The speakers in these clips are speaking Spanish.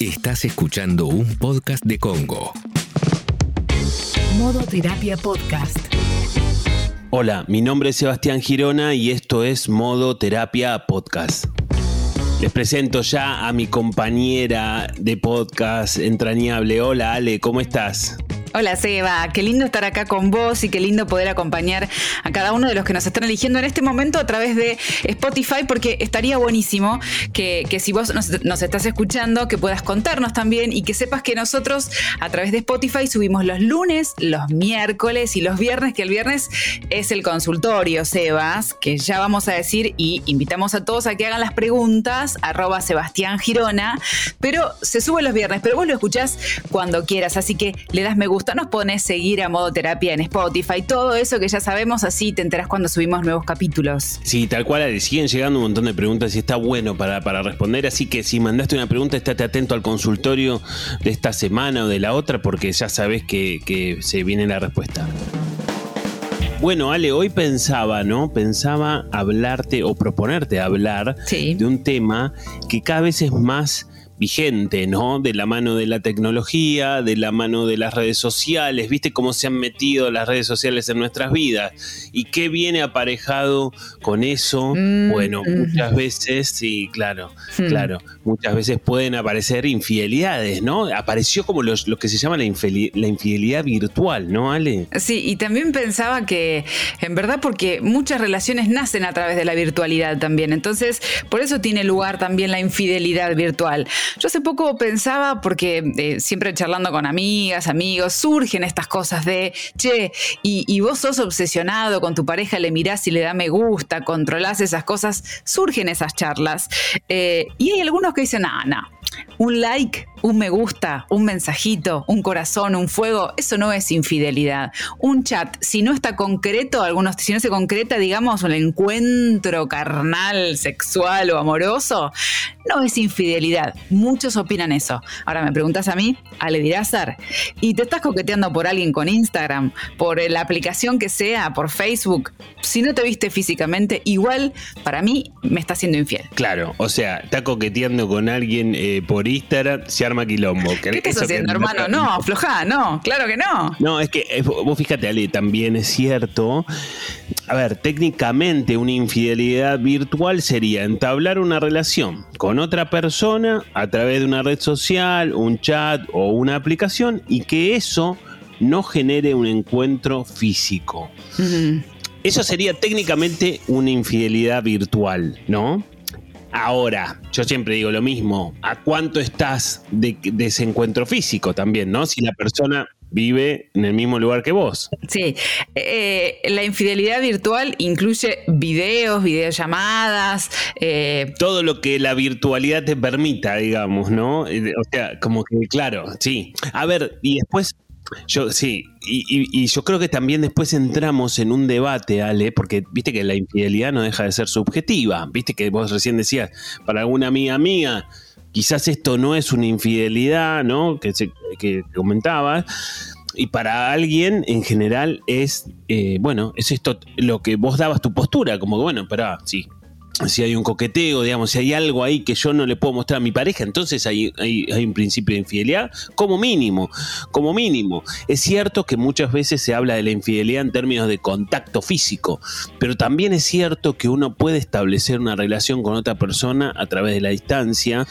Estás escuchando un podcast de Congo. Modo Terapia Podcast. Hola, mi nombre es Sebastián Girona y esto es Modo Terapia Podcast. Les presento ya a mi compañera de podcast entrañable. Hola Ale, ¿cómo estás? Hola Seba, qué lindo estar acá con vos y qué lindo poder acompañar a cada uno de los que nos están eligiendo en este momento a través de Spotify, porque estaría buenísimo que, si vos nos, estás escuchando, que puedas contarnos también y que sepas que nosotros a través de Spotify subimos los lunes, los miércoles y los viernes, que el viernes es el consultorio, Sebas, que ya vamos a decir y invitamos a todos a que hagan las preguntas, arroba Sebastián Girona, pero se sube los viernes, pero vos lo escuchás cuando quieras, así que le das me gusta nos pones seguir a modo terapia en Spotify, todo eso que ya sabemos, así te enteras cuando subimos nuevos capítulos. Sí, tal cual, siguen llegando un montón de preguntas y está bueno para, para responder, así que si mandaste una pregunta, estate atento al consultorio de esta semana o de la otra, porque ya sabes que, que se viene la respuesta. Bueno, Ale, hoy pensaba, ¿no? Pensaba hablarte o proponerte hablar de un tema que cada vez es más vigente, ¿no? De la mano de la tecnología, de la mano de las redes sociales, ¿viste cómo se han metido las redes sociales en nuestras vidas? ¿Y qué viene aparejado con eso? Mm, bueno, muchas veces, sí, claro, hmm. claro, muchas veces pueden aparecer infidelidades, ¿no? Apareció como lo que se llama la, la infidelidad virtual, ¿no, Ale? Sí, y también pensaba que, en verdad, porque muchas relaciones nacen a través de la virtualidad también, entonces, por eso tiene lugar también la infidelidad virtual. Yo hace poco pensaba, porque eh, siempre charlando con amigas, amigos, surgen estas cosas de, che, y, vos sos obsesionado con tu pareja, le mirás y le da me gusta, controlás esas cosas, surgen esas charlas. Eh, y hay algunos que dicen, ah, no, un like un me gusta, un mensajito, un corazón, un fuego, eso no es infidelidad. Un chat, si no está concreto, algunos, si no se concreta, digamos, un encuentro carnal, sexual o amoroso, no es infidelidad. Muchos opinan eso. Ahora me preguntas a mí, Ale Dirázar, y te estás coqueteando por alguien con Instagram, por la aplicación que sea, por Facebook, si no te viste físicamente, igual para mí me está siendo infiel. Claro, o sea, está coqueteando con alguien eh, por Instagram, se arma quilombo. ¿Qué estás haciendo, hermano? No, aflojá, no, claro que no. No, es que eh, vos fíjate, Ale, también es cierto. A ver, técnicamente una infidelidad virtual sería entablar una relación con otra persona a través de una red social, un chat o una aplicación y que eso no genere un encuentro físico. Eso sería técnicamente una infidelidad virtual, ¿no? Ahora, yo siempre digo lo mismo, ¿a cuánto estás de, ese encuentro físico también, no? Si la persona vive en el mismo lugar que vos. Sí, eh, la infidelidad virtual incluye videos, videollamadas. Eh, Todo lo que la virtualidad te permita, digamos, ¿no? Eh, o sea, como que, claro, sí. A ver, y después yo sí, y, yo creo que también después entramos en un debate, Ale, porque viste que la infidelidad no deja de ser subjetiva, viste que vos recién decías, para alguna amiga mía, quizás esto no es una infidelidad, ¿no? Que, se, que comentabas. Y para alguien en general es, eh, bueno, es esto lo que vos dabas tu postura, como que, bueno, pero sí, si hay un coqueteo, digamos, si hay algo ahí que yo no le puedo mostrar a mi pareja, entonces hay, hay, un principio de infidelidad, como mínimo, como mínimo. Es cierto que muchas veces se habla de la infidelidad en términos de contacto físico, pero también es cierto que uno puede establecer una relación con otra persona a través de la distancia,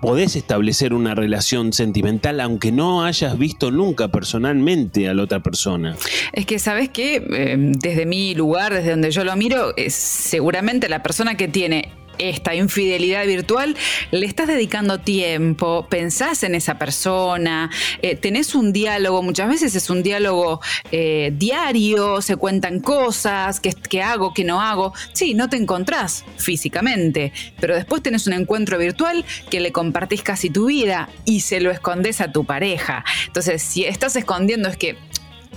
podés establecer una relación sentimental aunque no hayas visto nunca personalmente a la otra persona. Es que, ¿sabes qué? Eh, desde mi lugar, desde donde yo lo miro, seguramente la persona que tiene esta infidelidad virtual, le estás dedicando tiempo, pensás en esa persona, eh, tenés un diálogo, muchas veces es un diálogo eh, diario, se cuentan cosas, qué, hago, qué no hago. Sí, no te encontrás físicamente, pero después tenés un encuentro virtual que le compartís casi tu vida y se lo escondes a tu pareja. Entonces, si estás escondiendo es que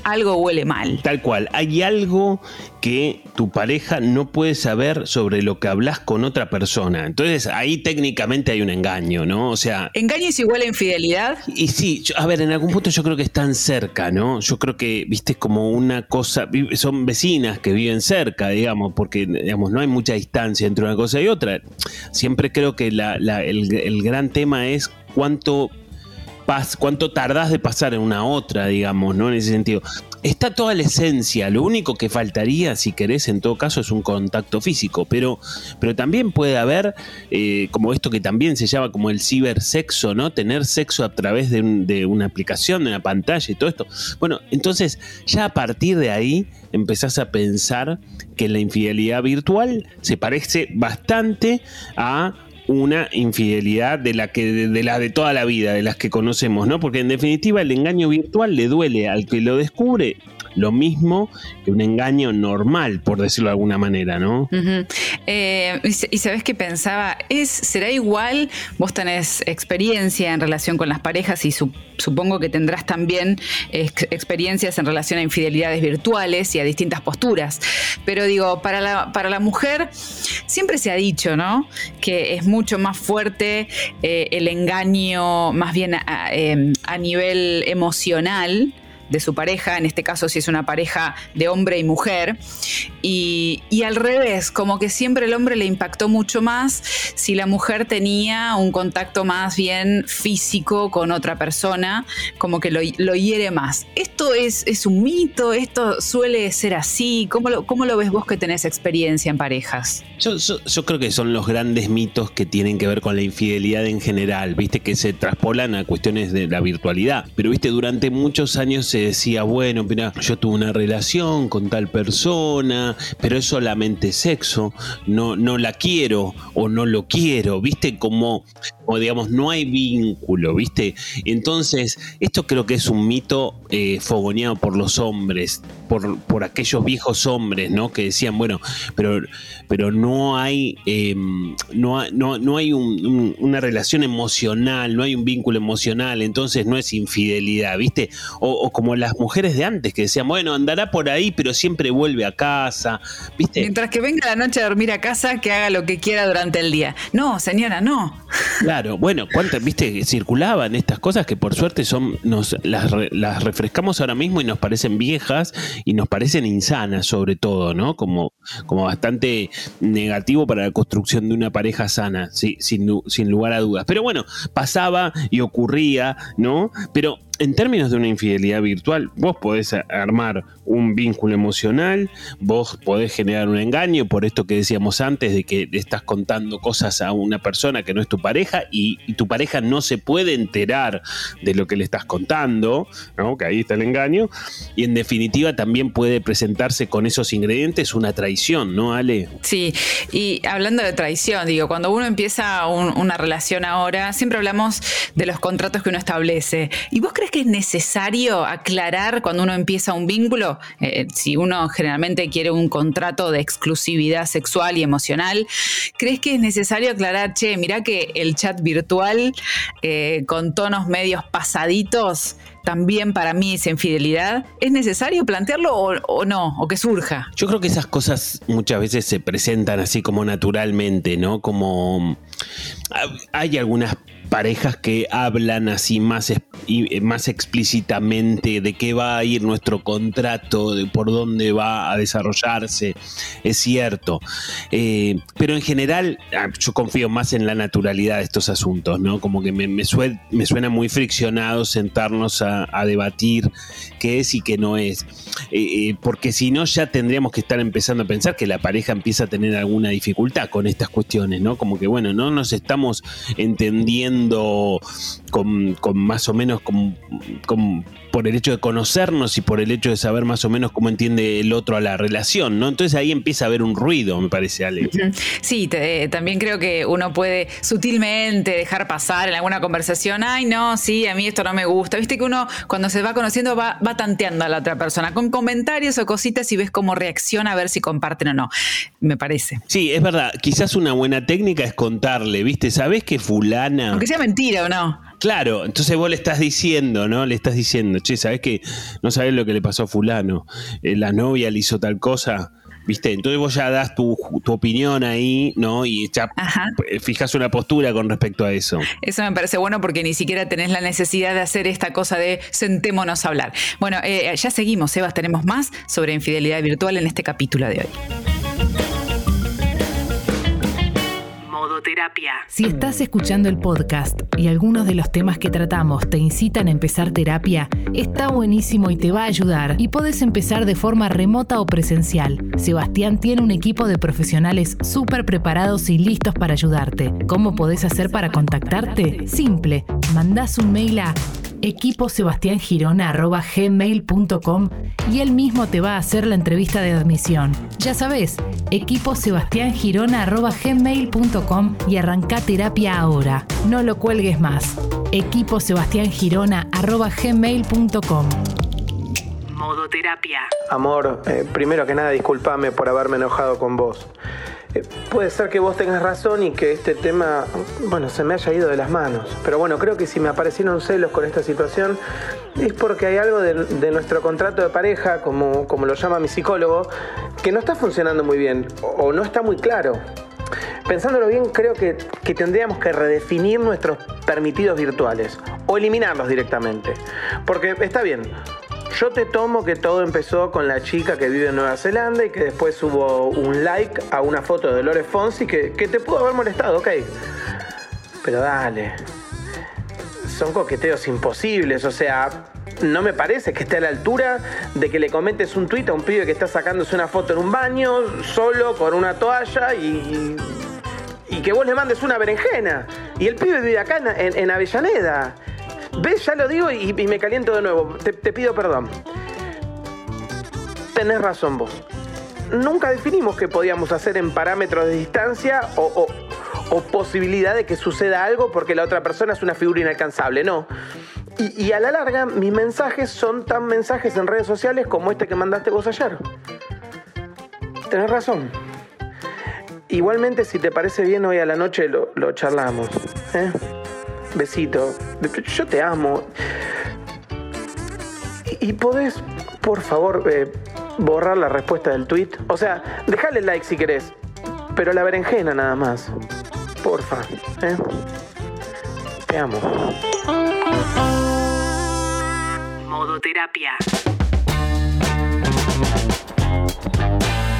algo huele mal. Tal cual, hay algo que tu pareja no puede saber sobre lo que hablas con otra persona. Entonces ahí técnicamente hay un engaño, ¿no? O sea... ¿Engaño es igual a infidelidad? Y sí, a ver, en algún punto yo creo que están cerca, ¿no? Yo creo que, viste, como una cosa, son vecinas que viven cerca, digamos, porque, digamos, no hay mucha distancia entre una cosa y otra. Siempre creo que el gran tema es cuánto cuánto tardás de pasar en una otra, digamos, ¿no? En ese sentido. Está toda la esencia, lo único que faltaría, si querés, en todo caso, es un contacto físico, pero, pero también puede haber, eh, como esto que también se llama como el cibersexo, ¿no? Tener sexo a través de, de una aplicación, de una pantalla y todo esto. Bueno, entonces ya a partir de ahí empezás a pensar que la infidelidad virtual se parece bastante a una infidelidad de la que de, la de toda la vida, de las que conocemos, ¿no? Porque en definitiva el engaño virtual le duele al que lo descubre lo mismo que un engaño normal, por decirlo de alguna manera, ¿no? Eh, y sabes qué pensaba, es, será igual, vos tenés experiencia en relación con las parejas y supongo que tendrás también experiencias en relación a infidelidades virtuales y a distintas posturas. Pero digo, para la, para la mujer siempre se ha dicho, ¿no? Que es mucho más fuerte eh, el engaño, más bien a em, nivel emocional de su pareja, en este caso si es una pareja de hombre y mujer, y, al revés, como que siempre el hombre le impactó mucho más si la mujer tenía un contacto más bien físico con otra persona, como que lo, hiere más. ¿Esto es, es, un mito? ¿Esto suele ser así? ¿Cómo lo, ¿Cómo lo ves vos que tenés experiencia en parejas? Yo, yo, creo que son los grandes mitos que tienen que ver con la infidelidad en general, viste, que se traspolan a cuestiones de la virtualidad. Pero viste, durante muchos años se decía, bueno, mira, yo tuve una relación con tal persona, pero es solamente sexo, no, no la quiero o no lo quiero, viste, como, o digamos, no hay vínculo, viste. Entonces, esto creo que es un mito eh, fogoneado por los hombres, por, por aquellos viejos hombres, ¿no? Que decían, bueno, pero, pero no hay, em, no, no, hay una relación emocional, no hay un vínculo emocional, entonces no es infidelidad, ¿viste? O, como las mujeres de antes que decían, bueno, andará por ahí, pero siempre vuelve a casa, ¿viste? Mientras que venga la noche a dormir a casa, que haga lo que quiera durante el día. No, señora, no. Claro, bueno, ¿cuántas, viste, circulaban estas cosas que por suerte son, nos las, refrescamos ahora mismo y nos parecen viejas y nos parecen insanas sobre todo, ¿no? Como, como bastante negativo para la construcción de una pareja sana, sin, sin lugar a dudas. Pero bueno, pasaba y ocurría, ¿no? Pero en términos de una infidelidad virtual, vos podés armar un vínculo emocional, vos podés generar un engaño, por esto que decíamos antes, de que estás contando cosas a una persona que no es tu pareja y, tu pareja no se puede enterar de lo que le estás contando, ¿no? que ahí está el engaño, y en definitiva también puede presentarse con esos ingredientes una traición, ¿no, Ale? Sí, y hablando de traición, digo, cuando uno empieza una relación ahora, siempre hablamos de los contratos que uno establece. ¿Y vos crees que es necesario aclarar cuando uno empieza un vínculo? Eh, si uno generalmente quiere un contrato de exclusividad sexual y emocional, ¿crees que es necesario aclarar, che, mira que el chat virtual eh, con tonos medios pasaditos también para mí es infidelidad? ¿Es necesario plantearlo o, o, no? ¿O que surja? Yo creo que esas cosas muchas veces se presentan así como naturalmente, ¿no? Como hay algunas parejas que hablan así más, eh, más explícitamente de qué va a ir nuestro contrato, de por dónde va a desarrollarse, es cierto. Eh, pero en general ah, yo confío más en la naturalidad de estos asuntos, ¿no? Como que me, me, suena muy friccionado sentarnos a, debatir qué es y qué no es. Eh, porque si no ya tendríamos que estar empezando a pensar que la pareja empieza a tener alguna dificultad con estas cuestiones, ¿no? Como que bueno, no nos estamos entendiendo con, más o menos con, por el hecho de conocernos y por el hecho de saber más o menos cómo entiende el otro a la relación, ¿no? Entonces ahí empieza a haber un ruido, me parece, Alex. Sí, también creo que uno puede sutilmente dejar pasar en alguna conversación, ay, no, sí, a mí esto no me gusta. Viste que uno cuando se va conociendo va, va tanteando a la otra persona con comentarios o cositas y ves cómo reacciona a ver si comparten o no, me parece. Sí, es verdad, quizás una buena técnica es contarle, ¿viste? ¿Sabés que fulana sea mentira o no. Claro, entonces vos le estás diciendo, ¿no? Le estás diciendo, che, ¿sabes que no sabes lo que le pasó a fulano? Eh, la novia le hizo tal cosa. ¿Viste? Entonces vos ya das tu, opinión ahí, ¿no? Y ya fijas una postura con respecto a eso. Eso me parece bueno porque ni siquiera tenés la necesidad de hacer esta cosa de sentémonos a hablar. Bueno, eh, ya seguimos, Sebas, tenemos más sobre infidelidad virtual en este capítulo de hoy. Si estás escuchando el podcast y algunos de los temas que tratamos te incitan a empezar terapia, está buenísimo y te va a ayudar y puedes empezar de forma remota o presencial. Sebastián tiene un equipo de profesionales súper preparados y listos para ayudarte. ¿Cómo podés hacer para contactarte? Simple, mandás un mail a equiposebastiangirona.gmail.com y él mismo te va a hacer la entrevista de admisión. Ya sabes, equiposebastiangirona.gmail.com y arranca terapia ahora. No lo cuelgues más. equiposebastiangirona.gmail.com Modo terapia. Amor, eh, primero que nada, discúlpame por haberme enojado con vos. Eh, puede ser que vos tengas razón y que este tema, bueno, se me haya ido de las manos. Pero bueno, creo que si me aparecieron celos con esta situación es porque hay algo de, nuestro contrato de pareja, como, como lo llama mi psicólogo, que no está funcionando muy bien o, no está muy claro. Pensándolo bien, creo que, que, tendríamos que redefinir nuestros permitidos virtuales o eliminarlos directamente. Porque está bien, yo te tomo que todo empezó con la chica que vive en Nueva Zelanda y que después hubo un like a una foto de Dolores Fonsi que, que te pudo haber molestado, ok. Pero dale. Son coqueteos imposibles, o sea, no me parece que esté a la altura de que le comentes un tuit a un pibe que está sacándose una foto en un baño, solo, con una toalla y. y que vos le mandes una berenjena. Y el pibe vive acá en Avellaneda. ¿Ves? Ya lo digo y, me caliento de nuevo. Te, pido perdón. Tenés razón vos. Nunca definimos qué podíamos hacer en parámetros de distancia o, posibilidad de que suceda algo porque la otra persona es una figura inalcanzable. No. Y, y, a la larga, mis mensajes son tan mensajes en redes sociales como este que mandaste vos ayer. Tenés razón. Igualmente, si te parece bien, hoy a la noche lo, lo charlamos. ¿eh? Besito. Yo te amo. ¿Y, podés, por favor, eh, borrar la respuesta del tweet? O sea, dejale like si querés. Pero la berenjena nada más. Porfa. ¿eh? Te amo. Modo terapia.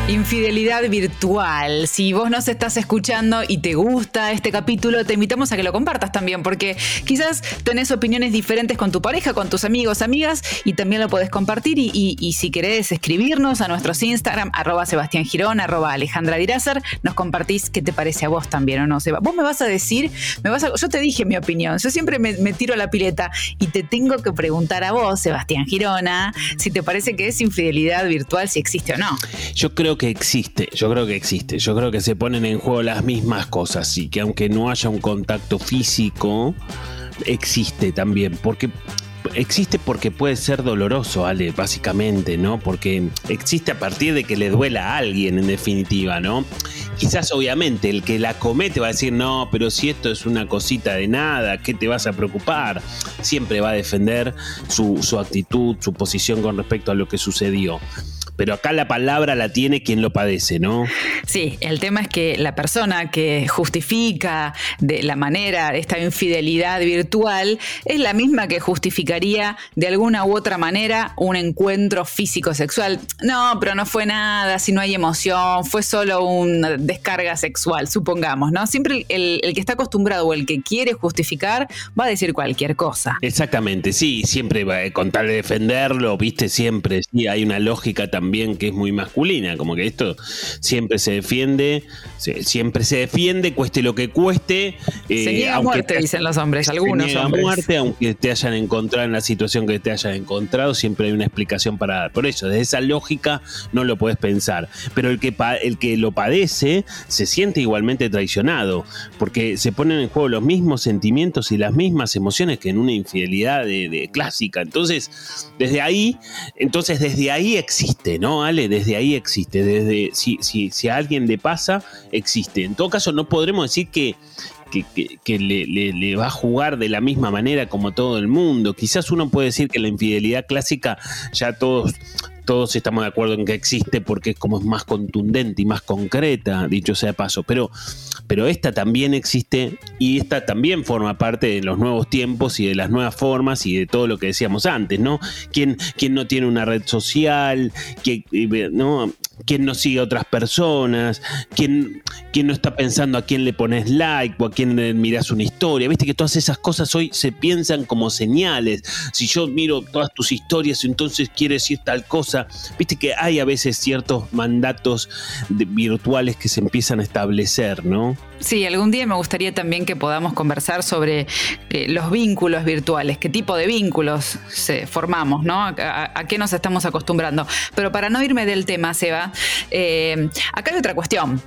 Infidelidad virtual. Si vos nos estás escuchando y te gusta este capítulo, te invitamos a que lo compartas también, porque quizás tenés opiniones diferentes con tu pareja, con tus amigos, amigas, y también lo podés compartir. Y, si querés escribirnos a nuestros Instagram, arroba Sebastián Girón, arroba Alejandra Dirazer, nos compartís qué te parece a vos también, ¿o no? Seba? Vos me vas a decir, me vas a, yo te dije mi opinión, yo siempre me, me tiro la pileta y te tengo que preguntar a vos, Sebastián Girona, si te parece que es infidelidad virtual, si existe o no. Yo creo que existe, yo creo que existe, yo creo que se ponen en juego las mismas cosas y que aunque no haya un contacto físico, existe también, porque existe porque puede ser doloroso, Ale, básicamente, ¿no? Porque existe a partir de que le duela a alguien, en definitiva, ¿no? Quizás, obviamente, el que la comete va a decir, no, pero si esto es una cosita de nada, ¿qué te vas a preocupar? Siempre va a defender su, su actitud, su posición con respecto a lo que sucedió pero acá la palabra la tiene quien lo padece, ¿no? Sí, el tema es que la persona que justifica de la manera esta infidelidad virtual es la misma que justificaría de alguna u otra manera un encuentro físico sexual. No, pero no fue nada, si no hay emoción, fue solo una descarga sexual, supongamos, ¿no? Siempre el, que está acostumbrado o el que quiere justificar va a decir cualquier cosa. Exactamente, sí, siempre va, a con tal de defenderlo, viste, siempre, sí, hay una lógica también que es muy masculina, como que esto siempre se defiende, siempre se defiende, cueste lo que cueste. Eh, muerte, dicen los hombres, algunos se muerte, aunque te hayan encontrado en la situación que te hayan encontrado, siempre hay una explicación para dar. Por eso, desde esa lógica no lo puedes pensar. Pero el que, el que lo padece se siente igualmente traicionado, porque se ponen en juego los mismos sentimientos y las mismas emociones que en una infidelidad de clásica. Entonces, desde ahí, entonces desde ahí existe ¿no, Ale? Desde ahí existe, desde si, si, si a alguien le pasa, existe. En todo caso, no podremos decir que, que, le, le, va a jugar de la misma manera como todo el mundo. Quizás uno puede decir que la infidelidad clásica ya todos todos estamos de acuerdo en que existe porque es como más contundente y más concreta, dicho sea de paso, pero, pero esta también existe y esta también forma parte de los nuevos tiempos y de las nuevas formas y de todo lo que decíamos antes, ¿no? ¿Quién, quién no tiene una red social? ¿Quién, ¿no? Quién no sigue a otras personas, quién, quién no está pensando a quién le pones like o a quién le miras una historia. Viste que todas esas cosas hoy se piensan como señales. Si yo miro todas tus historias, entonces quiere decir tal cosa. Viste que hay a veces ciertos mandatos virtuales que se empiezan a establecer, ¿no? Sí, algún día me gustaría también que podamos conversar sobre eh, los vínculos virtuales, qué tipo de vínculos se formamos, ¿no? A, qué nos estamos acostumbrando. Pero para no irme del tema, Seba, eh, acá hay otra cuestión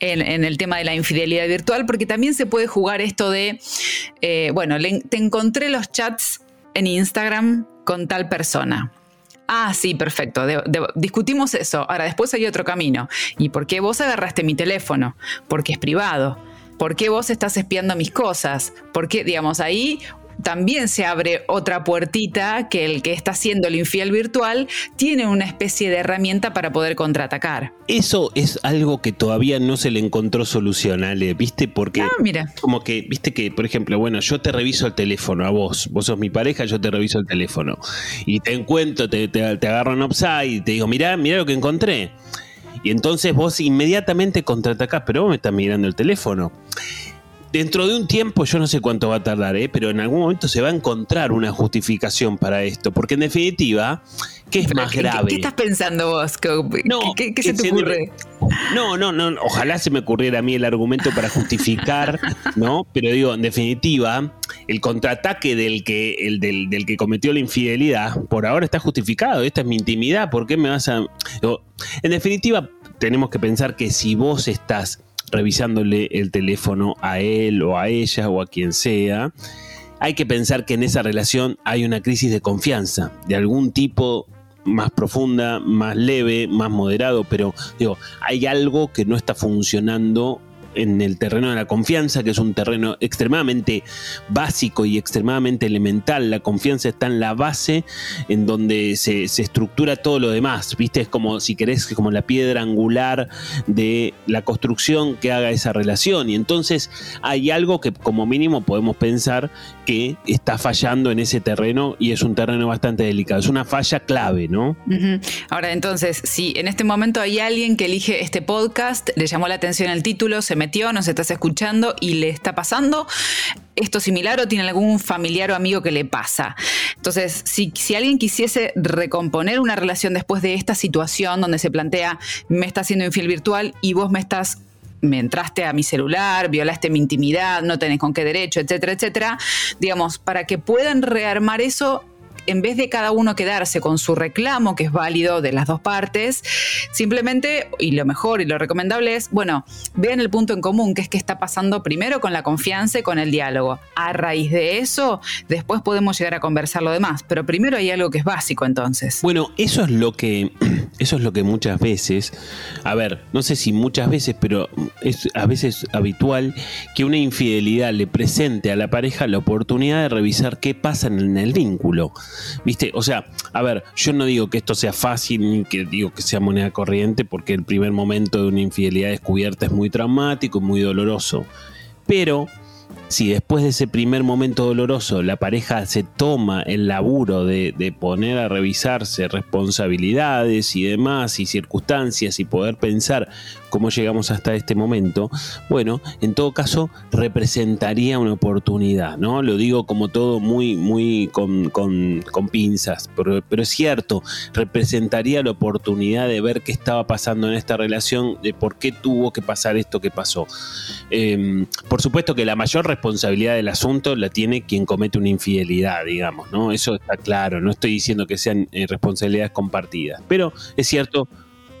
en, el tema de la infidelidad virtual, porque también se puede jugar esto de, eh, bueno, te encontré los chats en Instagram con tal persona. Ah, sí, perfecto. discutimos eso. Ahora, después hay otro camino. ¿Y por qué vos agarraste mi teléfono? Porque es privado. ¿Por qué vos estás espiando mis cosas? Porque, digamos, ahí también se abre otra puertita que el que está haciendo el infiel virtual tiene una especie de herramienta para poder contraatacar. Eso es algo que todavía no se le encontró solución, Ale, ¿viste? Porque ah, mira. como que, viste que, por ejemplo, bueno, yo te reviso el teléfono a vos, vos sos mi pareja, yo te reviso el teléfono y te encuentro, te, te, agarro en upside y te digo, mirá, mirá lo que encontré. Y entonces vos inmediatamente contraatacás, pero vos me estás mirando el teléfono dentro de un tiempo, yo no sé cuánto va a tardar, ¿eh? pero en algún momento se va a encontrar una justificación para esto, porque en definitiva, ¿qué es más grave? ¿Qué, estás pensando vos? ¿Qué, se te ocurre? No, no, no, ojalá se me ocurriera a mí el argumento para justificar, ¿no? Pero digo, en definitiva, el contraataque del que, el del, del, que cometió la infidelidad, por ahora está justificado, esta es mi intimidad, ¿por qué me vas a...? en definitiva, tenemos que pensar que si vos estás revisándole el teléfono a él o a ella o a quien sea, hay que pensar que en esa relación hay una crisis de confianza, de algún tipo más profunda, más leve, más moderado, pero digo, hay algo que no está funcionando en el terreno de la confianza, que es un terreno extremadamente básico y extremadamente elemental. La confianza está en la base en donde se, estructura todo lo demás. ¿Viste? Es como, si querés, como la piedra angular de la construcción que haga esa relación. Y entonces hay algo que como mínimo podemos pensar que está fallando en ese terreno y es un terreno bastante delicado. Es una falla clave, ¿no? Ahora, entonces, si en este momento hay alguien que elige este podcast, le llamó la atención el título, se metió, nos estás escuchando y le está pasando esto similar o tiene algún familiar o amigo que le pasa. Entonces, si, si, alguien quisiese recomponer una relación después de esta situación donde se plantea, me está haciendo infiel virtual y vos me estás me entraste a mi celular, violaste mi intimidad, no tenés con qué derecho, etcétera, etcétera. Digamos, para que puedan rearmar eso, en vez de cada uno quedarse con su reclamo, que es válido de las dos partes, simplemente, y lo mejor y lo recomendable es, bueno, vean el punto en común, que es que está pasando primero con la confianza y con el diálogo. A raíz de eso, después podemos llegar a conversar lo demás, pero primero hay algo que es básico entonces. Bueno, eso es lo que, eso es lo que muchas veces, a ver, no sé si muchas veces, pero es a veces habitual que una infidelidad le presente a la pareja la oportunidad de revisar qué pasa en el vínculo. ¿Viste? O sea, a ver, yo no digo que esto sea fácil ni que digo que sea moneda corriente porque el primer momento de una infidelidad descubierta es muy traumático y muy doloroso. Pero si después de ese primer momento doloroso la pareja se toma el laburo de, poner a revisarse responsabilidades y demás y circunstancias y poder pensar cómo llegamos hasta este momento, bueno, en todo caso representaría una oportunidad, ¿no? Lo digo como todo muy, muy con, pinzas, pero, pero, es cierto, representaría la oportunidad de ver qué estaba pasando en esta relación, de por qué tuvo que pasar esto que pasó. Em, por supuesto que la mayor responsabilidad del asunto la tiene quien comete una infidelidad, digamos, ¿no? Eso está claro, no estoy diciendo que sean eh, responsabilidades compartidas, pero es cierto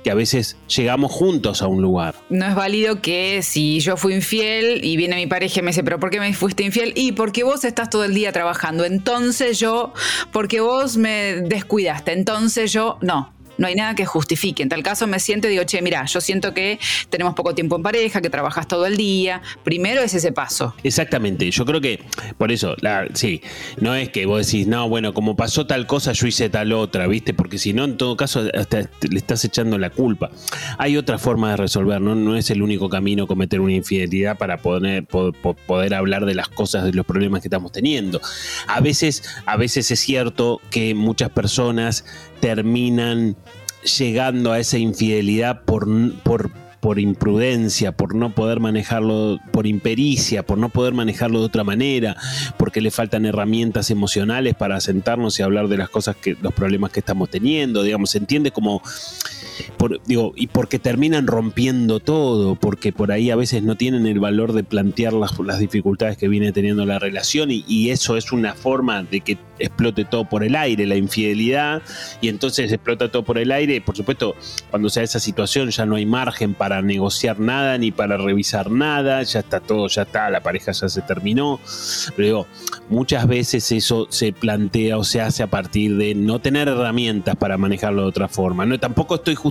que a veces llegamos juntos a un lugar. No es válido que si yo fui infiel y viene mi pareja y me dice, pero ¿por qué me fuiste infiel? Y porque vos estás todo el día trabajando. Entonces yo, porque vos me descuidaste. Entonces yo, no no hay nada que justifique. En tal caso me siento y digo, che, mira, yo siento que tenemos poco tiempo en pareja, que trabajas todo el día. Primero es ese paso. Exactamente, yo creo que por eso, sí, no es que vos decís, no, bueno, como pasó tal cosa, yo hice tal otra, ¿viste? Porque si no, en todo caso, hasta le estás echando la culpa. Hay otra forma de resolver, ¿no? No es el único camino cometer una infidelidad para poder, poder hablar de las cosas, de los problemas que estamos teniendo. A veces, a veces es cierto que muchas personas terminan llegando a esa infidelidad por, por por imprudencia, por no poder manejarlo, por impericia, por no poder manejarlo de otra manera, porque le faltan herramientas emocionales para sentarnos y hablar de las cosas que, los problemas que estamos teniendo, digamos, se entiende como digo, y porque terminan rompiendo todo, porque por ahí a veces no tienen el valor de plantear las, dificultades que viene teniendo la relación y, y, eso es una forma de que explote todo por el aire, la infidelidad, y entonces explota todo por el aire, por supuesto, cuando sea esa situación ya no hay margen para negociar nada ni para revisar nada, ya está todo, ya está, la pareja ya se terminó, pero digo, muchas veces eso se plantea o se hace a partir de no tener herramientas para manejarlo de otra forma, no, tampoco estoy justificando,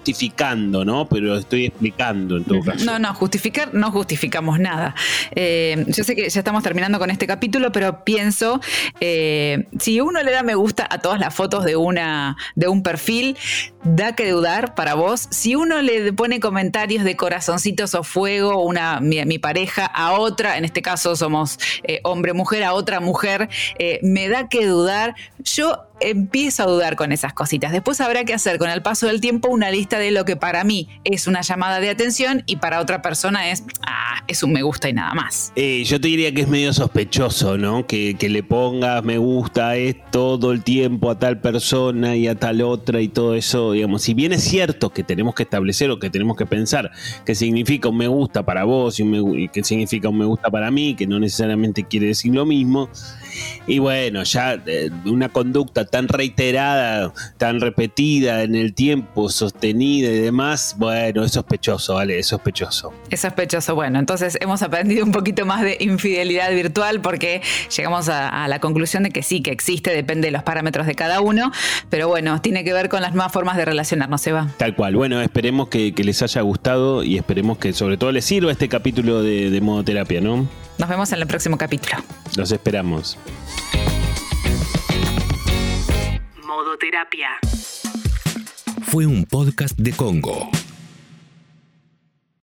¿no? Pero estoy explicando en todo caso. No, no, justificar no justificamos nada. Eh, yo sé que ya estamos terminando con este capítulo, pero pienso, eh, si uno le da me gusta a todas las fotos de, una, de un perfil, da que dudar para vos. Si uno le pone comentarios de corazoncitos o fuego, una, mi, pareja a otra, en este caso somos eh, hombre-mujer, a otra mujer, me da que dudar. Yo empiezo a dudar con esas cositas. Después habrá que hacer con el paso del tiempo una lista de lo que para mí es una llamada de atención y para otra persona es, ah, es un me gusta y nada más. Eh, yo te diría que es medio sospechoso, ¿no? Que, le pongas me gusta es todo el tiempo a tal persona y a tal otra y todo eso, digamos. Si bien es cierto que tenemos que establecer o que tenemos que pensar qué significa un me gusta para vos y, y qué significa un me gusta para mí, que no necesariamente quiere decir lo mismo, y bueno, ya eh, una conducta tan reiterada, tan repetida en el tiempo, sostenida y demás, bueno, es sospechoso, ¿vale? Es sospechoso. Es sospechoso. Bueno, entonces hemos aprendido un poquito más de infidelidad virtual porque llegamos a, la conclusión de que sí, que existe, depende de los parámetros de cada uno, pero bueno, tiene que ver con las nuevas formas de relacionarnos, Eva. Tal cual. Bueno, esperemos que, les haya gustado y esperemos que sobre todo les sirva este capítulo de, de modoterapia, ¿no? Nos vemos en el próximo capítulo. Los esperamos. Modoterapia. Fue un podcast de Congo.